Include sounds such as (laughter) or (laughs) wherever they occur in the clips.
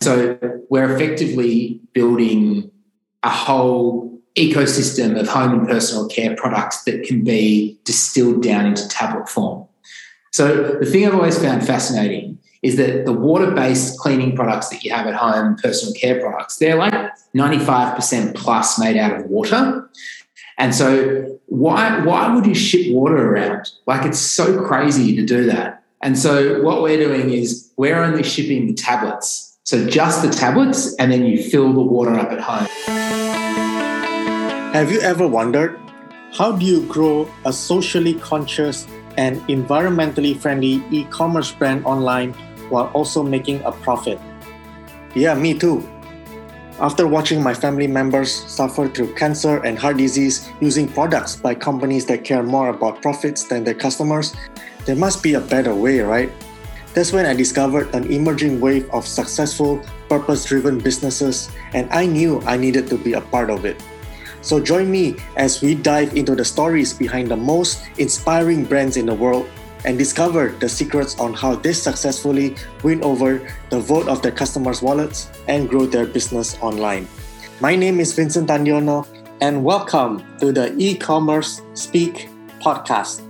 so we're effectively building a whole ecosystem of home and personal care products that can be distilled down into tablet form. So the thing I've always found fascinating is that the water-based cleaning products that you have at home, personal care products, they're like 95% plus made out of water. And so why why would you ship water around? Like it's so crazy to do that. And so what we're doing is we're only shipping the tablets. So just the tablets, and then you fill the water up at home. Have you ever wondered how do you grow a socially conscious and environmentally friendly e-commerce brand online while also making a profit? Yeah, me too. After watching my family members suffer through cancer and heart disease using products by companies that care more about profits than their customers, there must be a better way, right? That's when I discovered an emerging wave of successful, purpose driven businesses, and I knew I needed to be a part of it. So join me as we dive into the stories behind the most inspiring brands in the world and discover the secrets on how they successfully win over the vote of their customers' wallets and grow their business online. My name is Vincent Tandiono, and welcome to the e commerce Speak podcast.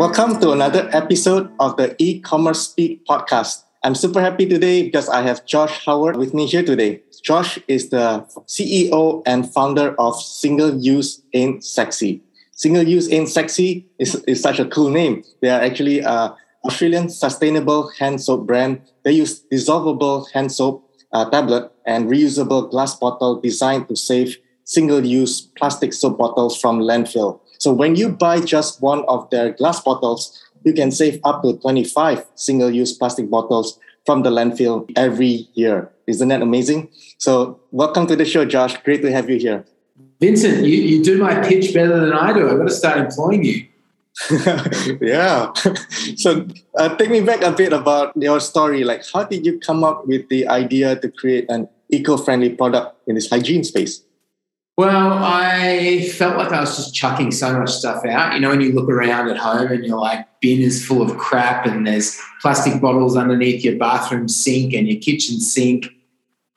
Welcome to another episode of the e commerce Speak podcast. I'm super happy today because I have Josh Howard with me here today. Josh is the CEO and founder of Single Use Ain't Sexy. Single Use Ain't Sexy is, is such a cool name. They are actually a Australian sustainable hand soap brand. They use dissolvable hand soap uh, tablet and reusable glass bottle designed to save single-use plastic soap bottles from landfill. So when you buy just one of their glass bottles, you can save up to 25 single use plastic bottles from the landfill every year. Isn't that amazing? So, welcome to the show, Josh. Great to have you here. Vincent, you, you do my pitch better than I do. I've got to start employing you. (laughs) yeah. so, uh, take me back a bit about your story. Like, how did you come up with the idea to create an eco friendly product in this hygiene space? Well, I felt like I was just chucking so much stuff out. You know, when you look around at home and you're like, bin is full of crap and there's plastic bottles underneath your bathroom sink and your kitchen sink.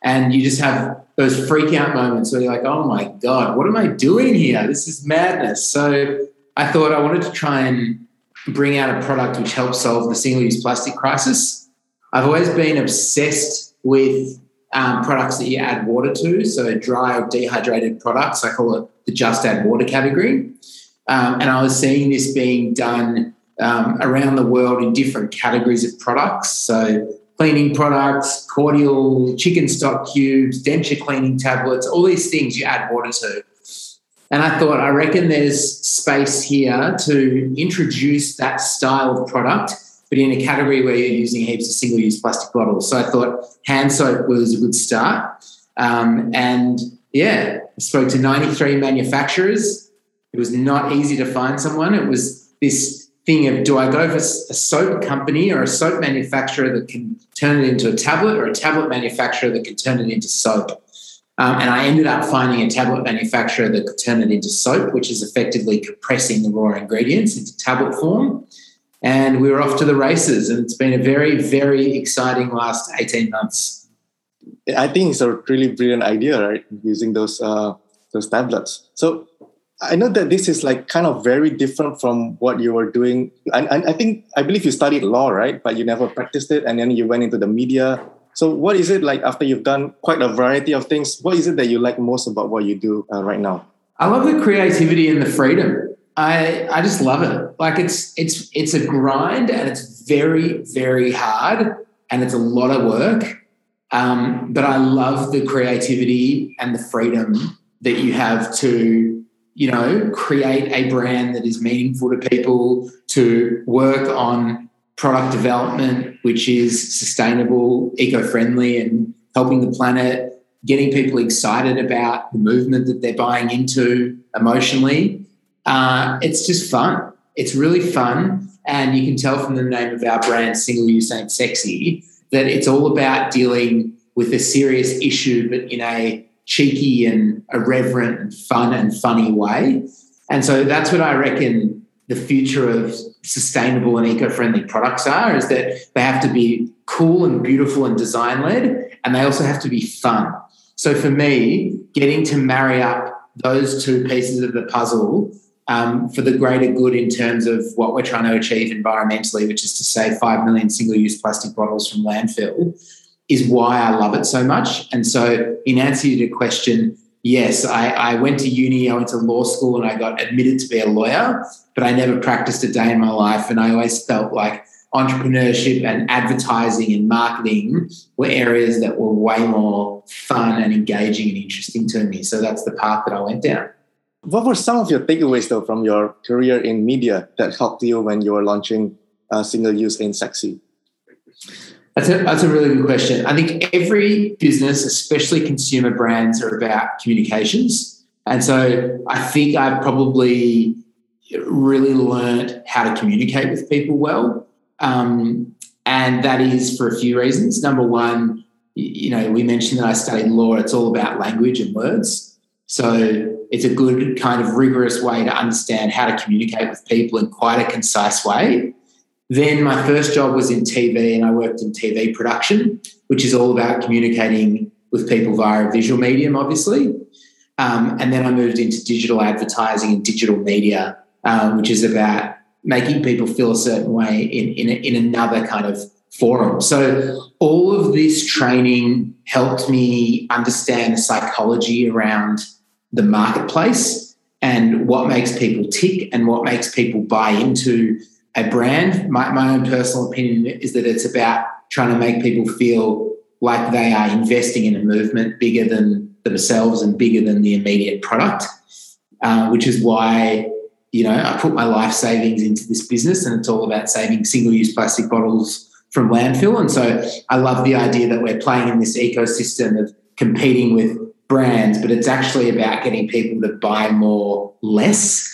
And you just have those freak out moments where you're like, oh my God, what am I doing here? This is madness. So I thought I wanted to try and bring out a product which helps solve the single use plastic crisis. I've always been obsessed with um, products that you add water to, so dry or dehydrated products. I call it the just add water category. Um, and I was seeing this being done um, around the world in different categories of products. So cleaning products, cordial, chicken stock cubes, denture cleaning tablets, all these things you add water to. And I thought, I reckon there's space here to introduce that style of product but in a category where you're using heaps of single use plastic bottles. So I thought hand soap was a good start. Um, and yeah, I spoke to 93 manufacturers. It was not easy to find someone. It was this thing of do I go for a soap company or a soap manufacturer that can turn it into a tablet or a tablet manufacturer that can turn it into soap? Um, and I ended up finding a tablet manufacturer that could turn it into soap, which is effectively compressing the raw ingredients into tablet form and we were off to the races. And it's been a very, very exciting last 18 months. I think it's a really brilliant idea, right? Using those uh, those tablets. So I know that this is like kind of very different from what you were doing. And, and I think I believe you studied law, right? But you never practiced it, and then you went into the media. So what is it like after you've done quite a variety of things? What is it that you like most about what you do uh, right now? I love the creativity and the freedom. I I just love it. Like it's it's it's a grind and it's very very hard and it's a lot of work. Um, but I love the creativity and the freedom that you have to you know create a brand that is meaningful to people to work on product development which is sustainable eco-friendly and helping the planet getting people excited about the movement that they're buying into emotionally uh, it's just fun. It's really fun. And you can tell from the name of our brand, Single Use Ain't Sexy, that it's all about dealing with a serious issue, but in a cheeky and irreverent and fun and funny way. And so that's what I reckon the future of sustainable and eco-friendly products are is that they have to be cool and beautiful and design led and they also have to be fun so for me getting to marry up those two pieces of the puzzle um, for the greater good in terms of what we're trying to achieve environmentally which is to save 5 million single-use plastic bottles from landfill is why i love it so much and so in answer to your question yes, I, I, went to uni, I went to law school, and I got admitted to be a lawyer, but I never practiced a day in my life. And I always felt like entrepreneurship and advertising and marketing were areas that were way more fun and engaging and interesting to me. So that's the path that I went down. What were some of your takeaways, though, from your career in media that helped you when you were launching uh, Single Use Ain't Sexy? That's a, that's a really good question. I think every business, especially consumer brands, are about communications. And so I think I've probably really learned how to communicate with people well. Um, and that is for a few reasons. Number one, you know, we mentioned that I studied law, it's all about language and words. So it's a good kind of rigorous way to understand how to communicate with people in quite a concise way. Then my first job was in TV and I worked in TV production, which is all about communicating with people via a visual medium, obviously. Um, and then I moved into digital advertising and digital media, um, which is about making people feel a certain way in, in, in another kind of forum. So all of this training helped me understand the psychology around the marketplace and what makes people tick and what makes people buy into a brand. My, my own personal opinion is that it's about trying to make people feel like they are investing in a movement bigger than themselves and bigger than the immediate product, uh, which is why you know I put my life savings into this business, and it's all about saving single-use plastic bottles from landfill. And so I love the idea that we're playing in this ecosystem of competing with brands, but it's actually about getting people to buy more less.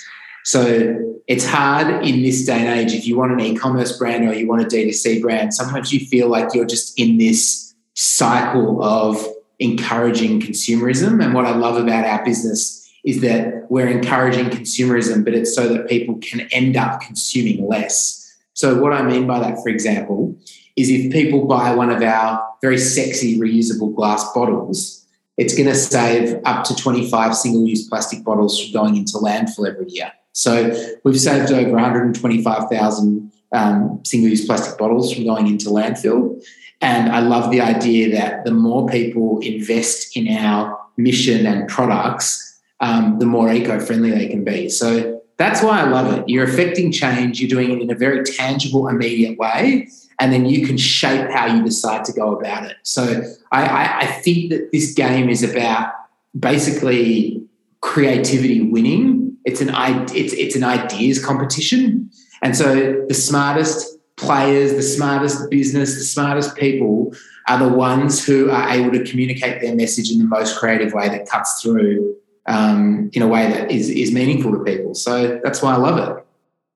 So it's hard in this day and age if you want an e-commerce brand or you want a D2C brand, sometimes you feel like you're just in this cycle of encouraging consumerism. And what I love about our business is that we're encouraging consumerism, but it's so that people can end up consuming less. So, what I mean by that, for example, is if people buy one of our very sexy reusable glass bottles, it's going to save up to 25 single use plastic bottles from going into landfill every year. So we've saved over 125,000 um, single-use plastic bottles from going into landfill. And I love the idea that the more people invest in our mission and products, um, the more eco-friendly they can be. So that's why I love it. You're affecting change. You're doing it in a very tangible, immediate way, and then you can shape how you decide to go about it. So I, I, I think that this game is about basically creativity winning it's an it's it's an ideas competition, and so the smartest players, the smartest business, the smartest people are the ones who are able to communicate their message in the most creative way that cuts through um, in a way that is is meaningful to people. So that's why I love it.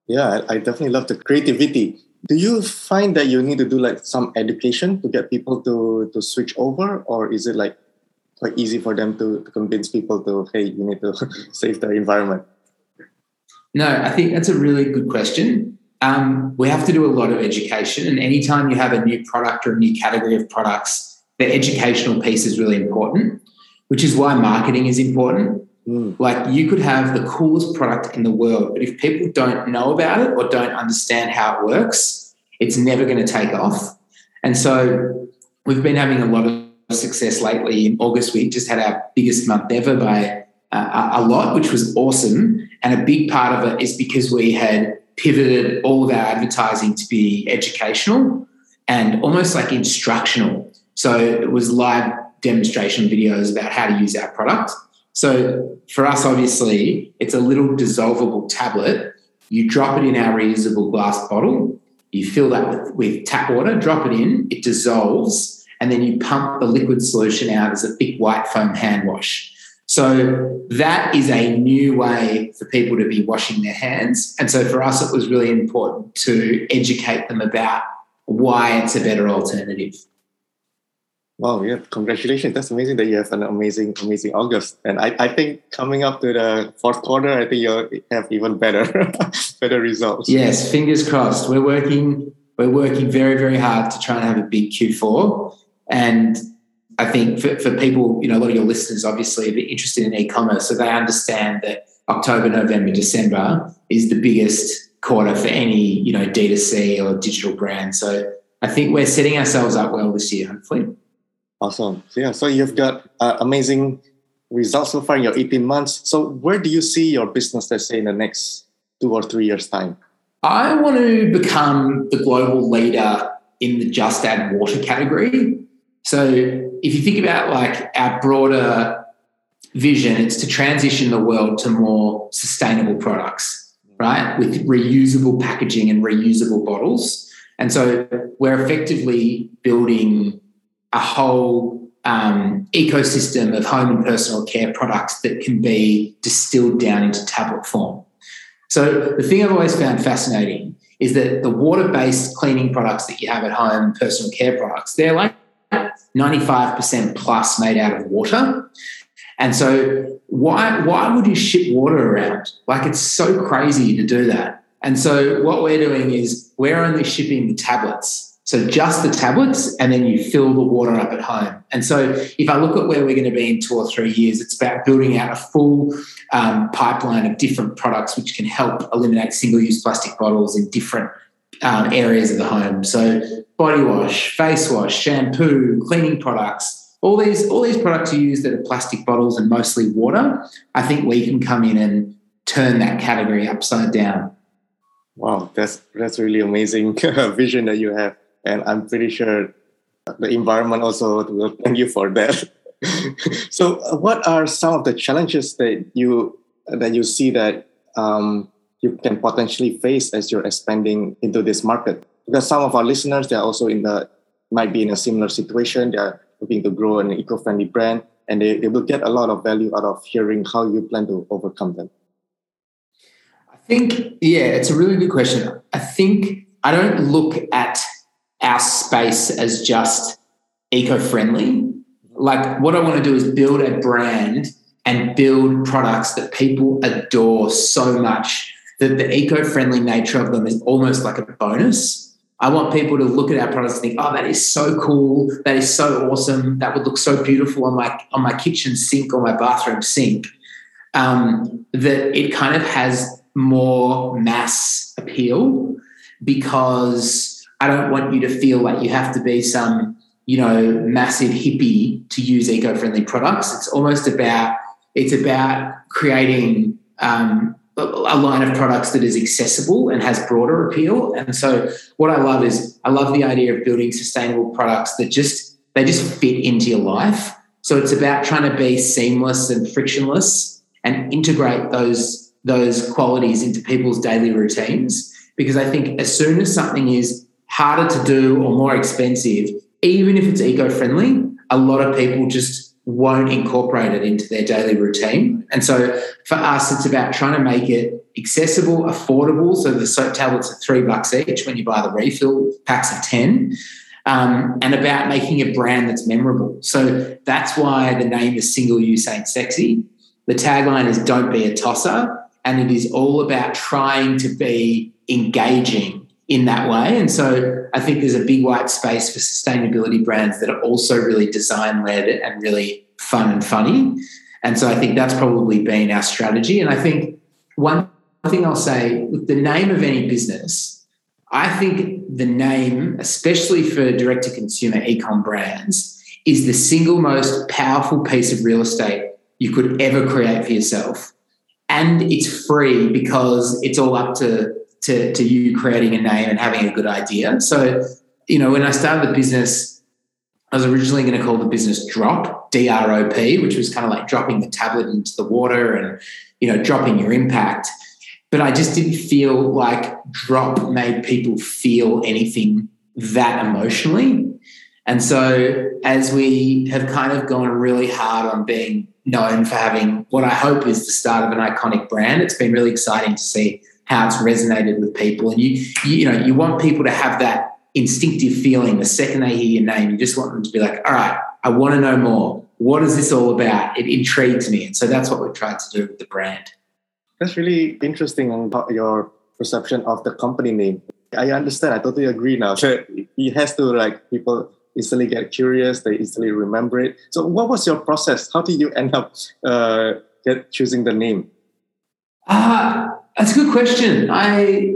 Yeah, I definitely love the creativity. Do you find that you need to do like some education to get people to to switch over, or is it like quite easy for them to, to convince people to hey, you need to (laughs) save the environment? No, I think that's a really good question. Um, we have to do a lot of education, and anytime you have a new product or a new category of products, the educational piece is really important, which is why marketing is important. Mm. Like you could have the coolest product in the world, but if people don't know about it or don't understand how it works, it's never going to take off. And so we've been having a lot of success lately. In August, we just had our biggest month ever by uh, a lot, which was awesome. And a big part of it is because we had pivoted all of our advertising to be educational and almost like instructional. So it was live demonstration videos about how to use our product. So for us, obviously, it's a little dissolvable tablet. You drop it in our reusable glass bottle, you fill that with, with tap water, drop it in, it dissolves, and then you pump the liquid solution out as a thick white foam hand wash. So that is a new way for people to be washing their hands. And so for us, it was really important to educate them about why it's a better alternative. Wow, yeah, congratulations. That's amazing that you have an amazing, amazing August. And I, I think coming up to the fourth quarter, I think you'll have even better, (laughs) better results. Yes, fingers crossed. We're working, we're working very, very hard to try and have a big Q4. And I think for, for people, you know, a lot of your listeners obviously are interested in e-commerce, so they understand that October, November, December is the biggest quarter for any, you know, D2C or digital brand. So I think we're setting ourselves up well this year, hopefully. Awesome. So, yeah, so you've got uh, amazing results so far in your 18 months. So where do you see your business, let's say, in the next two or three years' time? I want to become the global leader in the just add water category. So if you think about like our broader vision, it's to transition the world to more sustainable products, right? With reusable packaging and reusable bottles. And so we're effectively building a whole um, ecosystem of home and personal care products that can be distilled down into tablet form. So the thing I've always found fascinating is that the water-based cleaning products that you have at home, personal care products, they're like 95% plus made out of water. And so why why would you ship water around? Like it's so crazy to do that. And so what we're doing is we're only shipping the tablets. So just the tablets, and then you fill the water up at home. And so if I look at where we're going to be in two or three years, it's about building out a full um, pipeline of different products which can help eliminate single-use plastic bottles in different um, areas of the home. So body wash, face wash, shampoo, cleaning products, all these all these products you use that are plastic bottles and mostly water. I think we can come in and turn that category upside down. Wow, that's that's really amazing (laughs) vision that you have, and I'm pretty sure the environment also will thank you for that. (laughs) so, uh, what are some of the challenges that you that you see that um, you can potentially face as you're expanding into this market? Because some of our listeners, they're also in the might be in a similar situation. They're looking to grow an eco-friendly brand, and they, they will get a lot of value out of hearing how you plan to overcome them. I think, yeah, it's a really good question. I think I don't look at our space as just eco-friendly. Like what I want to do is build a brand and build products that people adore so much that the eco-friendly nature of them is almost like a bonus. I want people to look at our products and think, "Oh, that is so cool! That is so awesome! That would look so beautiful on my on my kitchen sink or my bathroom sink." Um, that it kind of has more mass appeal because I don't want you to feel like you have to be some you know massive hippie to use eco-friendly products. It's almost about it's about creating um, a line of products that is accessible and has broader appeal. And so what I love is I love the idea of building sustainable products that just they just fit into your life. So it's about trying to be seamless and frictionless and integrate those those qualities into people's daily routines because I think as soon as something is harder to do or more expensive, even if it's eco-friendly, a lot of people just won't incorporate it into their daily routine. And so for us, it's about trying to make it accessible, affordable. So the soap tablets are three bucks each when you buy the refill packs of 10. Um, and about making a brand that's memorable. So that's why the name is Single Use Ain't Sexy. The tagline is Don't Be a Tosser. And it is all about trying to be engaging in that way. And so I think there's a big white space for sustainability brands that are also really design led and really fun and funny. And so I think that's probably been our strategy. And I think one thing I'll say with the name of any business, I think the name, especially for direct to consumer ecom brands, is the single most powerful piece of real estate you could ever create for yourself. And it's free because it's all up to to, to you creating a name and having a good idea. So, you know, when I started the business, I was originally going to call the business Drop, D R O P, which was kind of like dropping the tablet into the water and, you know, dropping your impact. But I just didn't feel like Drop made people feel anything that emotionally. And so, as we have kind of gone really hard on being known for having what I hope is the start of an iconic brand, it's been really exciting to see how it's resonated with people. And you, you, you know, you want people to have that instinctive feeling the second they hear your name. You just want them to be like, all right, I want to know more. What is this all about? It intrigues me. And so that's what we've tried to do with the brand. That's really interesting about your perception of the company name. I understand. I totally agree now. So it has to like people easily get curious. They easily remember it. So, what was your process? How did you end up uh, get choosing the name? Uh, that's a good question. I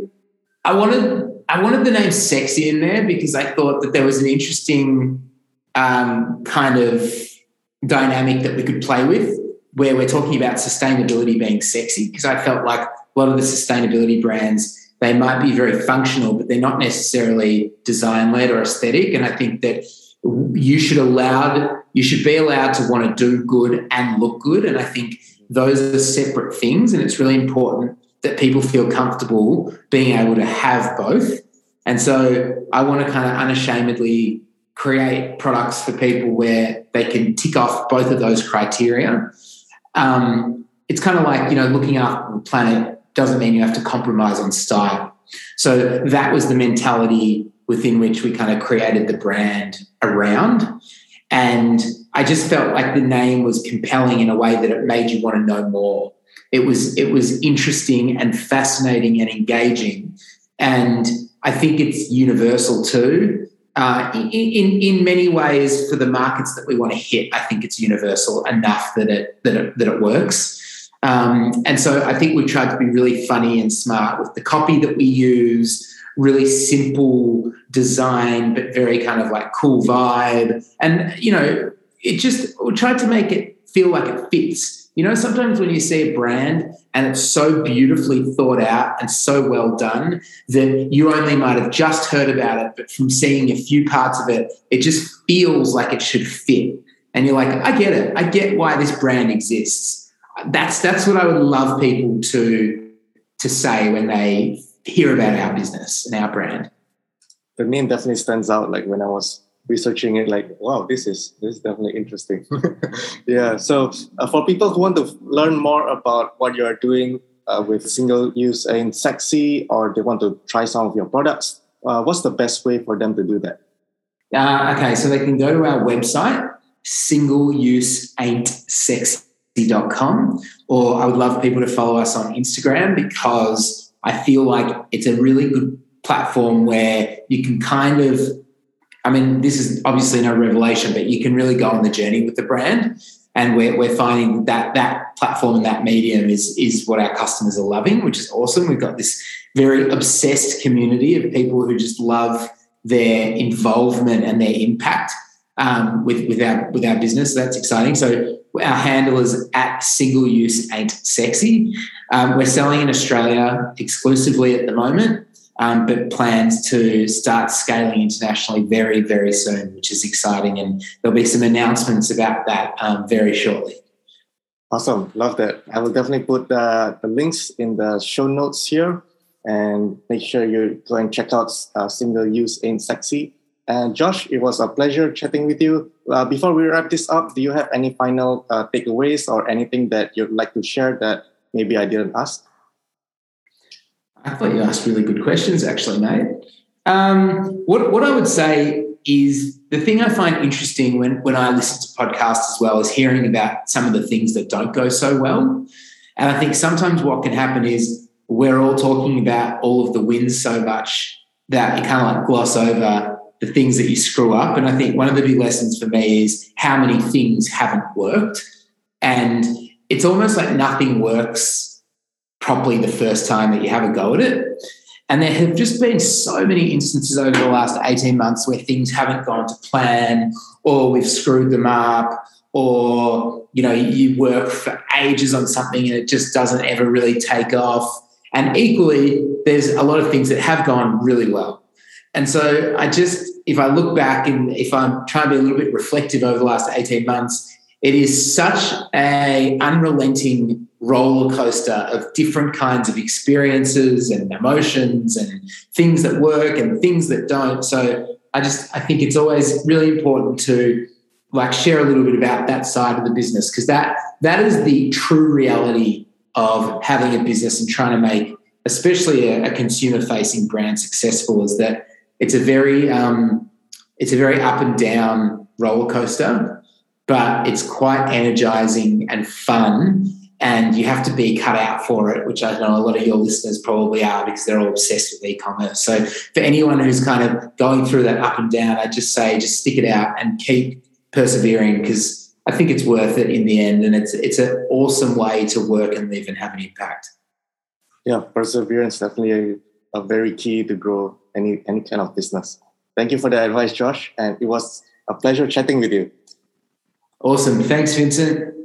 I wanted I wanted the name sexy in there because I thought that there was an interesting um, kind of dynamic that we could play with where we're talking about sustainability being sexy because I felt like a lot of the sustainability brands they might be very functional but they're not necessarily design led or aesthetic and I think that you should allowed you should be allowed to want to do good and look good and I think those are separate things and it's really important that people feel comfortable being able to have both and so I want to kind of unashamedly create products for people where they can tick off both of those criteria. Um, it's kind of like, you know, looking after the planet doesn't mean you have to compromise on style. So that was the mentality within which we kind of created the brand around. And I just felt like the name was compelling in a way that it made you want to know more. It was it was interesting and fascinating and engaging. And I think it's universal too uh, in, in, in many ways, for the markets that we want to hit, I think it's universal enough that it that it, that it works. Um, and so I think we've tried to be really funny and smart with the copy that we use, really simple design, but very kind of like cool vibe. And you know, it just we tried to make it feel like it fits you know, sometimes when you see a brand and it's so beautifully thought out and so well done that you only might have just heard about it, but from seeing a few parts of it, it just feels like it should fit. And you're like, I get it. I get why this brand exists. That's that's what I would love people to to say when they hear about our business and our brand. The name definitely stands out. Like when I was researching it like wow this is this is definitely interesting. (laughs) Yeah so uh, for people who want to learn more about what you are doing uh, with single use ain't sexy or they want to try some of your products uh, what's the best way for them to do that? Uh, okay so they can go to our website single use ain't sexy.com or i would love people to follow us on instagram because i feel like it's a really good platform where you can kind of I mean, this is obviously no revelation, but you can really go on the journey with the brand. And we're, we're finding that that platform and that medium is, is what our customers are loving, which is awesome. We've got this very obsessed community of people who just love their involvement and their impact um, with, with, our, with our business. So that's exciting. So our handle is at single use ain't sexy. Um, we're selling in Australia exclusively at the moment um, but plans to start scaling internationally very, very soon, which is exciting. And there'll be some announcements about that um, very shortly. Awesome. Love that. I will definitely put the, the links in the show notes here and make sure you go and check out uh, Single Use Ain't Sexy. And Josh, it was a pleasure chatting with you. Uh, before we wrap this up, do you have any final uh, takeaways or anything that you'd like to share that maybe I didn't ask? I thought you asked really good questions, actually, mate. Um, what, what I would say is the thing I find interesting when, when I listen to podcasts as well is hearing about some of the things that don't go so well. And I think sometimes what can happen is we're all talking about all of the wins so much that you kind of like gloss over the things that you screw up. And I think one of the big lessons for me is how many things haven't worked. And it's almost like nothing works properly the first time that you have a go at it. And there have just been so many instances over the last 18 months where things haven't gone to plan or we've screwed them up or you know you work for ages on something and it just doesn't ever really take off and equally there's a lot of things that have gone really well and so i just if i look back and if i'm trying to be a little bit reflective over the last 18 months it is such a unrelenting roller coaster of different kinds of experiences and emotions and things that work and things that don't. So I just I think it's always really important to like share a little bit about that side of the business because that that is the true reality of having a business and trying to make especially a, a consumer facing brand successful is that it's a very um, it's a very up and down roller coaster, but it's quite energizing and fun. And you have to be cut out for it, which I know a lot of your listeners probably are because they're all obsessed with e-commerce. So for anyone who's kind of going through that up and down, I just say just stick it out and keep persevering because I think it's worth it in the end, and it's it's an awesome way to work and live and have an impact. Yeah, perseverance definitely a, a very key to grow any any kind of business. Thank you for the advice, Josh, and it was a pleasure chatting with you. Awesome. Thanks, Vincent.